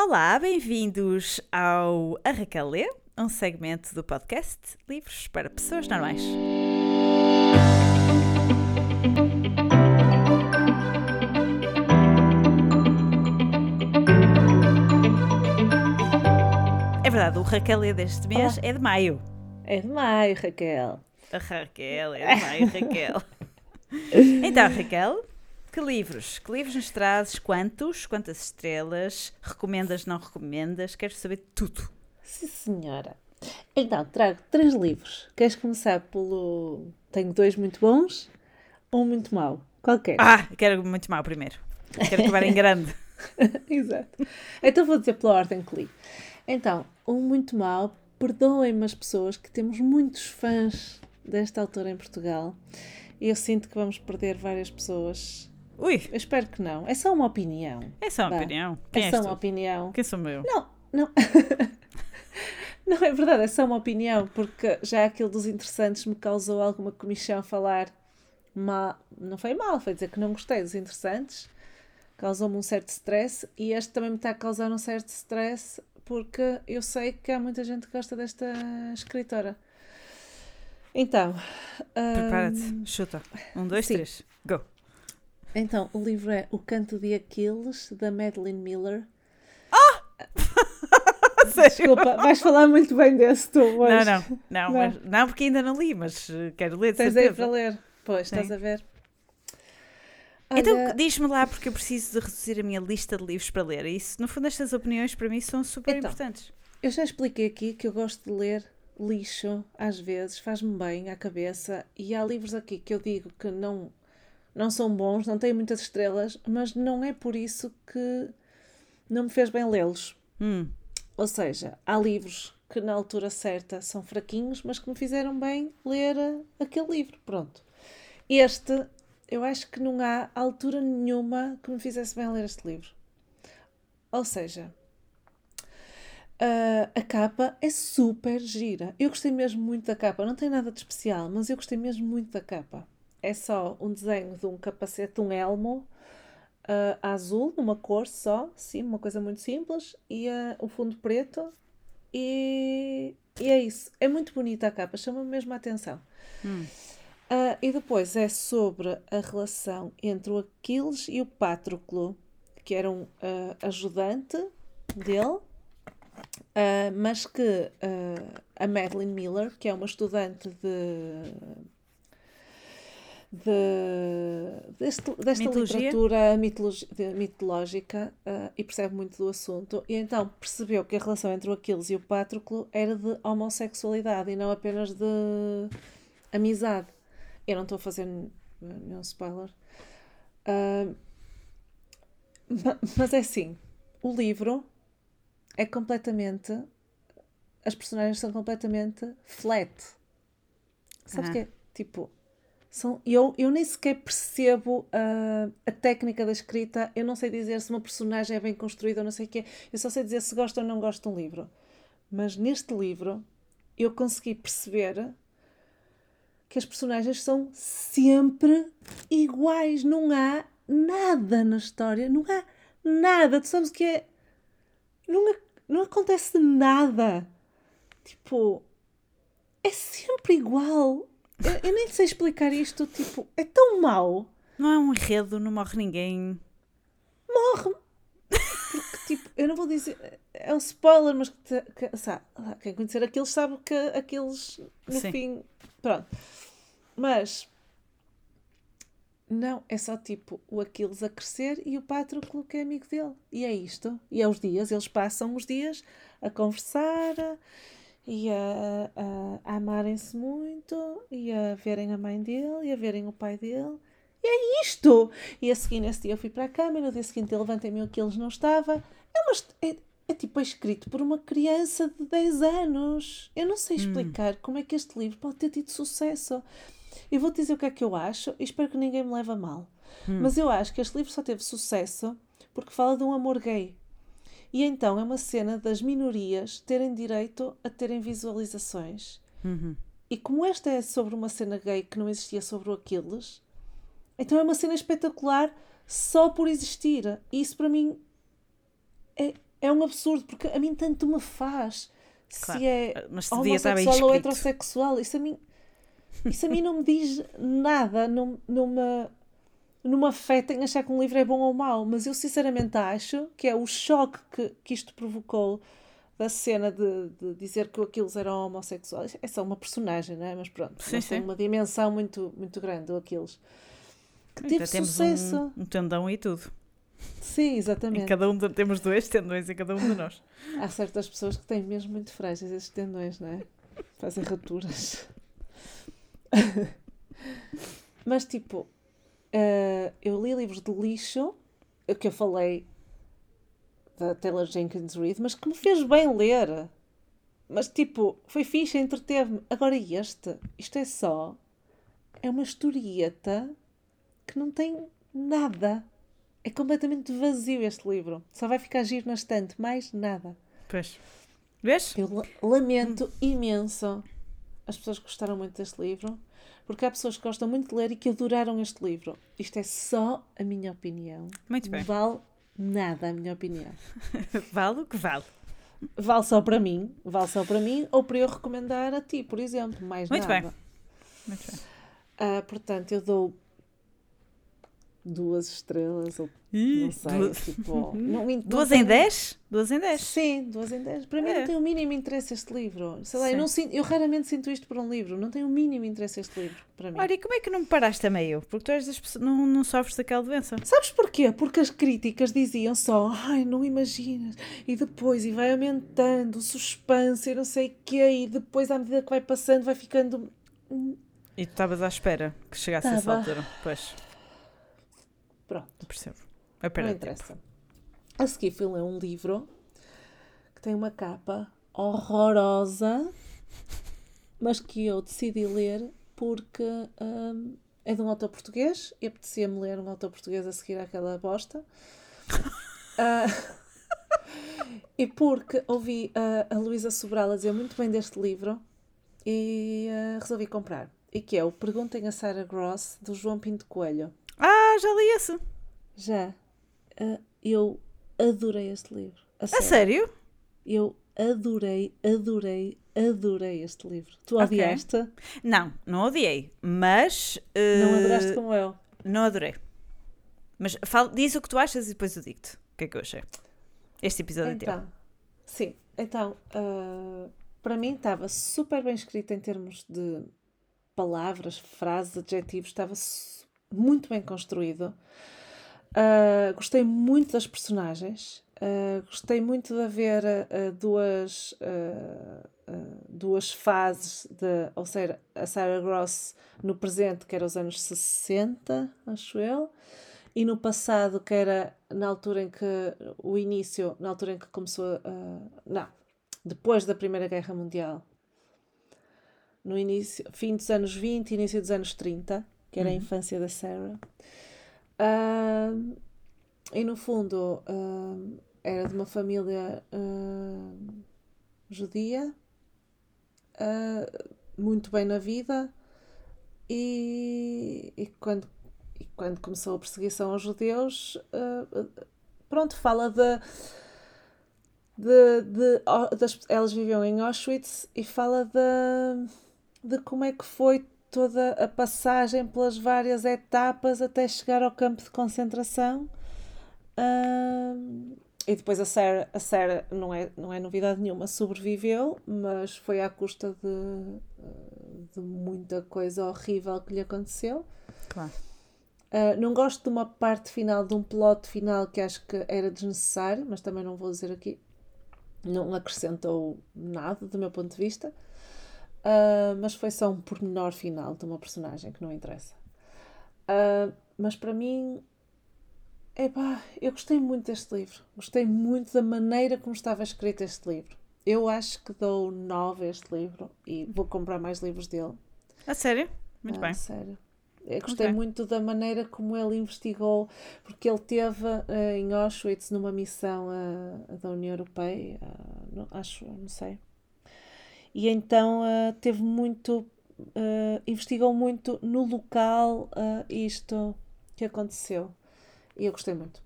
Olá, bem-vindos ao A Raquel Lê, um segmento do podcast Livros para Pessoas Normais. É verdade, o Raquel Lê deste mês é de maio. É de maio, Raquel. A Raquel, é de maio, Raquel. então, Raquel, que livros? Que livros nos trazes? Quantos? Quantas estrelas? Recomendas, não recomendas? Quero saber tudo. Sim, senhora. Então, trago três livros. Queres começar pelo. Tenho dois muito bons, um muito mau. Qual queres? Ah, quero muito mau primeiro. Quero acabar em grande. Exato. Então vou dizer pela ordem que li. Então, um muito mau. Perdoem-me as pessoas que temos muitos fãs desta autora em Portugal. E eu sinto que vamos perder várias pessoas. Ui, Eu espero que não. É só uma opinião. é só uma Vá. opinião. Quem é só tu? uma opinião. Quem sou eu? Não, não. não é verdade, é só uma opinião, porque já aquilo dos interessantes me causou alguma comichão falar mal. Não foi mal, foi dizer que não gostei dos interessantes, causou-me um certo stress e este também me está a causar um certo stress porque eu sei que há muita gente que gosta desta escritora. Então, Prepara-te, chuta. Um, dois, sim. três, go. Então, o livro é O Canto de Aquiles, da Madeline Miller. Sério? Desculpa, vais falar muito bem desse tu hoje. Não, não, não, Não. mas- não, porque ainda não li, mas eh, quero ler Tens aí certeza. para ler. Pois, estás Sim. a ver. Então Olha, diz-me lá, porque eu preciso de reduzir a minha lista de livros para ler. Isso, no fundo, estas opiniões para mim são super Então. importantes. eu já expliquei aqui que eu gosto de ler lixo, às vezes, faz-me bem à cabeça. E há livros aqui que eu digo que não, não são bons, não têm muitas estrelas, mas não é por isso que não me fez bem lê-los. Hum, Ou seja, há livros que na altura certa são fraquinhos, mas que me fizeram bem ler uh, aquele livro. Pronto. Este, eu acho que não há altura nenhuma que me fizesse bem ler este livro. Ou seja, uh, a capa é super gira. Eu gostei mesmo muito da capa. Não tem nada de especial, mas eu gostei mesmo muito da capa. É só um desenho de um capacete, um elmo, uh, azul, numa cor só, sim, uma coisa muito simples, e uh, o fundo preto, e, e é isso. É muito bonita a capa, chama-me mesmo a atenção. hum. Uh, e depois é sobre a relação entre o Aquiles e o Patroclo, que era um ajudante dele, mas que a Madeline Miller, que é uma estudante de, de deste- desta Mitologia? literatura mitologi- de- mitológica uh, e percebe muito do assunto, e então percebeu que a relação entre o Aquiles e o Patroclo era de homossexualidade e não apenas de amizade. Eu não estou a fazer nenhum spoiler. Ah, ma- mas é assim, o livro é completamente. As personagens são completamente flat. Sabes Ah. o que é? Tipo, são, eu, eu nem sequer percebo ah, a técnica da escrita. Eu não sei dizer se uma personagem é bem construída ou não sei o quê. Eu só sei dizer se gosto ou não gosto de um livro. Mas neste livro eu consegui perceber que as personagens são sempre iguais. Não há nada na história. Não há nada. Tu sabes o que é? Não, não acontece nada. Tipo, é sempre igual. Eu, eu nem sei explicar isto. Tipo, é tão mau. Não há um enredo, não morre ninguém. Morre. Porque, tipo, eu não vou dizer. É um spoiler, mas que, que- sabe, quem conhecer aqueles sabe que aqueles, no Sim. fim. Pronto. Mas. Não, é só tipo o Aquiles a crescer e o Patroclo que é amigo dele. E é isto. E é os dias. Eles passam os dias a conversar e a, a, a amarem-se muito e a verem a mãe dele e a verem o pai dele. E é isto! E a seguir, nesse dia, eu fui para a cama e no dia seguinte eu levantei-me o que eles não estava. É, uma, é, é tipo é escrito por uma criança de 10 anos. Eu não sei explicar como é que este livro pode ter tido sucesso. Eu vou-te dizer o que é que eu acho e espero que ninguém me leve a mal. Mas eu acho que este livro só teve sucesso porque fala de um amor gay. E então é uma cena das minorias terem direito a terem visualizações. Uhum. E como esta é sobre uma cena gay que não existia sobre o Aquiles, então é uma cena espetacular só por existir. E isso para mim é, é um absurdo, porque a mim tanto me faz Claro. se é Mas se estar bem homossexual ou heterossexual. Isso a mim, isso a mim não me diz nada, não, não, me, não me afeta em achar que um livro é bom ou mau, mas eu sinceramente acho que é o choque que, que isto provocou da cena de, de dizer que aqueles eram homossexuais. É só uma personagem, não é? Mas pronto, Sim, mas tem sim. uma dimensão muito, muito grande, o Aquiles. Que teve sucesso. um, um tendão e tudo. Sim, Em exatamente. cada um de- temos dois tendões em cada um de nós. Há certas pessoas que têm mesmo muito frágeis esses tendões, não é? Fazem raturas. Mas tipo, eu li livros de lixo, o que eu falei da Taylor Jenkins Reid, mas que me fez bem ler. Mas tipo, foi fixe, entreteve-me. Agora este, isto é só, é uma historieta que não tem nada. É completamente vazio este livro. Só vai ficar giro na estante, mais nada. Pois. Vês? Eu la- lamento imenso as pessoas que gostaram muito deste livro, porque há pessoas que gostam muito de ler e que adoraram este livro. Isto é só a minha opinião. Muito bem. Vale nada a minha opinião. Vale o que vale. Vale só para mim, vale só para mim, ou para eu recomendar a ti, por exemplo, mais Muito nada. bem. Muito bem. Ah, portanto, eu dou duas estrelas, ou Ih, não sei, duas, tipo... Não, não duas em dez? Duas em dez. Sim, duas em dez. Para mim É. não tem o mínimo interesse este livro. Sei lá, eu, não sinto, eu raramente sinto isto por um livro. Não tem o mínimo interesse este livro, para mim. Olha, e como é que não me paraste a meio? Porque tu és das pessoas, não, não sofres daquela doença. Sabes porquê? Porque as críticas diziam só, ai, não imaginas, e depois, e vai aumentando o suspense e não sei o quê, e depois, à medida que vai passando, vai ficando. E tu estavas à espera que chegasse a essa Tava. altura. Pois, Pronto, percebo. É não interessa. A seguir fui ler um livro que tem uma capa horrorosa, mas que eu decidi ler porque hum, é de um autor português e apetecia-me ler um autor português a seguir àquela bosta. Ah, e porque ouvi a, a Luísa Sobral a dizer muito bem deste livro e ah, resolvi comprar. E que é o Perguntem a Sarah Gross, do João Pinto Coelho. Ah, já li esse. Já, ah, eu adorei este livro. A A sério. Eu adorei, adorei, adorei este livro. Tu odiaste? Não, não odiei. Mas. Não eh, adoraste como eu? Não adorei. Mas fala, diz o que tu achas e depois eu digo-te o que é que eu achei. Este episódio é teu. Então, sim. Então, ah, para mim estava super bem escrito em termos de palavras, frases, adjetivos. Estava su- muito bem construído. Ah, gostei muito das personagens. Ah, gostei muito de haver ah, duas, duas fases, de, ou seja, a Sarah Gross no presente, que era os anos 60, acho eu, e no passado, que era na altura em que o início, na altura em que começou não, depois da Primeira Guerra Mundial. No início, fim dos anos 20, início dos anos 30, que era a infância da Sarah. Ahm, e no fundo, ahm, era de uma família ahm, judia, ah, muito bem na vida, e, e quando, e quando começou a perseguição aos judeus, ah, pronto, fala de, de, de- das, elas viviam em Auschwitz e fala de, de como é que foi toda a passagem pelas várias etapas até chegar ao campo de concentração. Ahm, e depois a Sarah, a Sarah não, é, não é novidade nenhuma, sobreviveu, mas foi à custa de, de muita coisa horrível que lhe aconteceu. Claro. Uh, não gosto de uma parte final, de um plot final que acho que era desnecessário, mas também não vou dizer aqui. Não acrescentou nada do meu ponto de vista. Uh, mas foi só um pormenor final de uma personagem que não interessa. Uh, mas para mim, epá, eu gostei muito deste livro. Gostei muito da maneira como estava escrito este livro. Eu acho que dou 9 a este livro e vou comprar mais livros dele. A sério? Muito Ah, bem. Sério. Eu gostei Ok. muito da maneira como ele investigou, porque ele teve eh, em Auschwitz numa missão eh, da União Europeia, ah, não- acho, não sei. E então eh, teve muito, eh, investigou muito no local eh, isto que aconteceu. E eu gostei muito.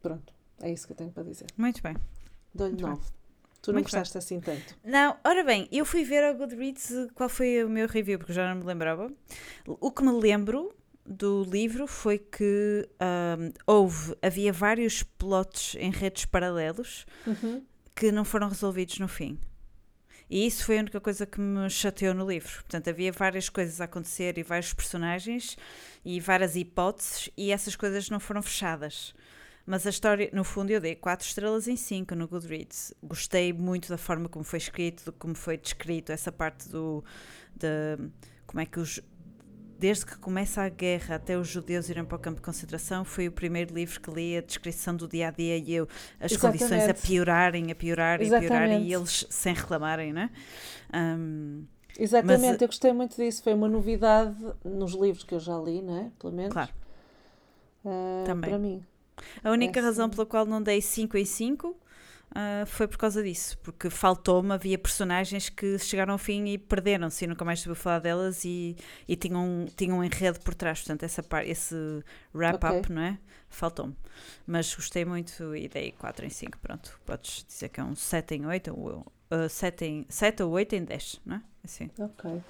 Pronto, é isso que eu tenho para dizer. Muito bem. Dou-lhe bem. 9. Tu não Muito bem. gostaste assim tanto. Não, ora bem, eu fui ver ao Goodreads qual foi o meu review, porque já não me lembrava. O que me lembro do livro foi que ahm, houve, havia vários plots em redes paralelos Uhum. que não foram resolvidos no fim. E isso foi a única coisa que me chateou no livro. Portanto, havia várias coisas a acontecer e vários personagens e várias hipóteses e essas coisas não foram fechadas. Mas a história, no fundo, eu dei 4 estrelas em 5 no Goodreads. Gostei muito da forma como foi escrito, de como foi descrito, essa parte do. De, como é que os. Desde que começa a guerra até os judeus irem para o campo de concentração, foi o primeiro livro que li a descrição do dia a dia e eu, as condições a Exatamente. piorarem, a piorarem, a piorarem Exatamente. e eles sem reclamarem, né? Ahm, Exatamente, Mas, eu gostei muito disso. Foi uma novidade nos livros que eu já li, não é? Pelo menos. Claro. Ah, Também. Para mim. A única Essa- razão pela qual não dei 5 em 5 foi por causa disso, porque faltou-me, havia personagens que chegaram ao fim e perderam-se e nunca mais soube falar delas e, e tinham, tinham um enredo por trás, portanto, essa par, esse wrap-up, Ok. não é? Faltou-me. Mas gostei muito e dei 4 em 5, pronto. Podes dizer que é um 7 em 8 ou 7, em, 7 ou 8 em 10, não é? Assim. Ok.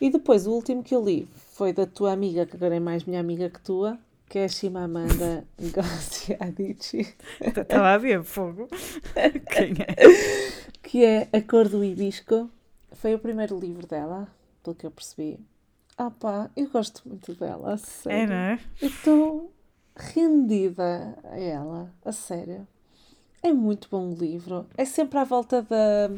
E depois, o último que eu li foi da tua amiga, que agora é mais minha amiga que tua, que é a Shimamanda Ngozi Adichie, Estava a ver fogo. Quem é? que é A Cor do Hibisco. Foi o primeiro livro dela, pelo que eu percebi. Ah pá, eu gosto muito dela, a sério. É, não é? Eu estou rendida a ela, a sério. É muito bom o livro. É sempre à volta da,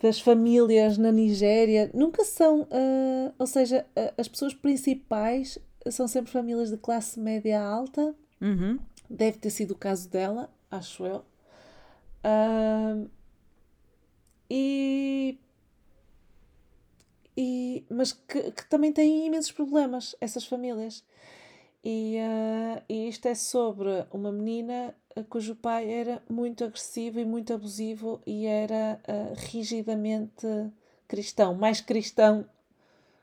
das famílias na Nigéria. Nunca são, ah, ou seja, ah, as pessoas principais são sempre famílias de classe média alta. Uhum. Deve ter sido o caso dela, acho eu. E, e, mas que, que também têm imensos problemas, essas famílias. E, ah, e isto é sobre uma menina ah, cujo pai era muito agressivo e muito abusivo e era ah, rigidamente cristão, mais cristão,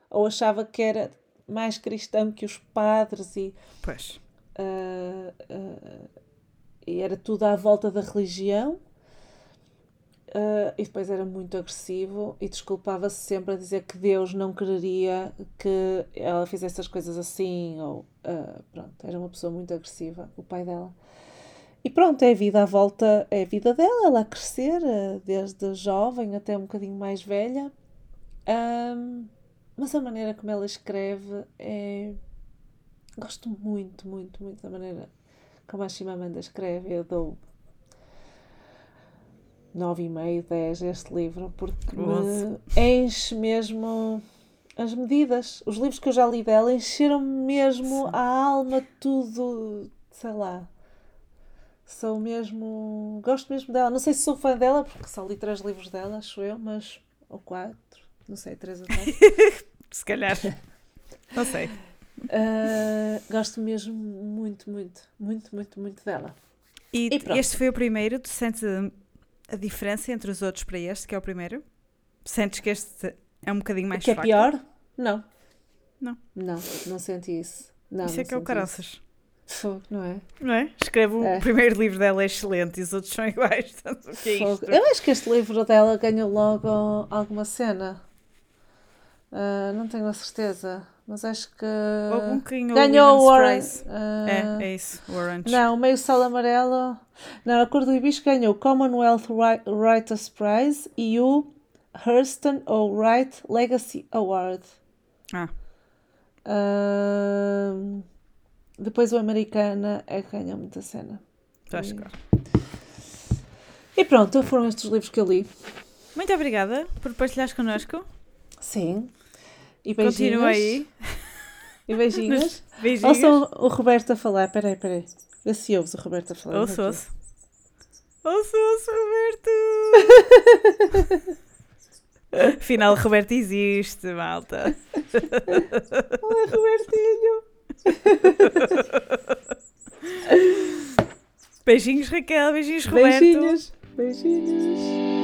ou achava que era mais cristão que os padres e Pois. ah, ah, e era tudo à volta da religião. Ah, e depois era muito agressivo e desculpava-se sempre a dizer que Deus não quereria que ela fizesse as coisas assim, ou ah, pronto, era uma pessoa muito agressiva, o pai dela. E pronto, é a vida à volta, é a vida dela, ela a crescer, desde jovem até um bocadinho mais velha. Ahm, mas a maneira como ela escreve é. Gosto muito, muito, muito da maneira como a Chimamanda escreve. Eu dou 9,5, 10 a este livro, porque me enche mesmo as medidas. Os livros que eu já li dela encheram-me mesmo Sim. a alma, tudo, sei lá. Sou mesmo. Gosto mesmo dela. Não sei se sou fã dela, porque só li três livros dela, acho eu, mas. Ou quatro, não sei, três ou quatro. Se calhar. Não sei. Ah, gosto mesmo muito, muito, muito, muito, muito dela. E, E este foi o primeiro. Tu sentes a, diferença entre os outros para este, que é o primeiro? Sentes que este é um bocadinho mais que é fraco? pior? Não. Não. Não, não senti isso. Não, Isso não é que é o caraças. Fogo, não é? Não é? Escreve o É. primeiro livro dela é excelente e os outros são iguais. Portanto, o que é isto? Eu acho que este livro dela ganhou logo alguma cena. Ah, não tenho a certeza, mas acho que Houve um bocadinho ganhou o o Warren. Women's Prize. ah, É, é isso. O Orange. Não, meio sal amarelo. Não, a cor do hibisco ganhou o Commonwealth Wri- Writers Prize e o Hurston ou Wright Legacy Award. Ah, Ahm, depois o Americana é que ganhou muita cena. estás claro. E pronto, foram estes os livros que eu li. Muito obrigada por partilhares connosco. Sim. E beijinhos. Continua aí. E beijinhos. Beijinhos. Ouçam o Roberto a falar. Peraí, peraí. Vê se ouves o Roberto a falar. Ouço, aqui. ouço. Ouço, ouço, Roberto. Afinal, Roberto existe, malta. Olá, Robertinho. Beijinhos, Raquel. Beijinhos, Roberto. Beijinhos. Beijinhos.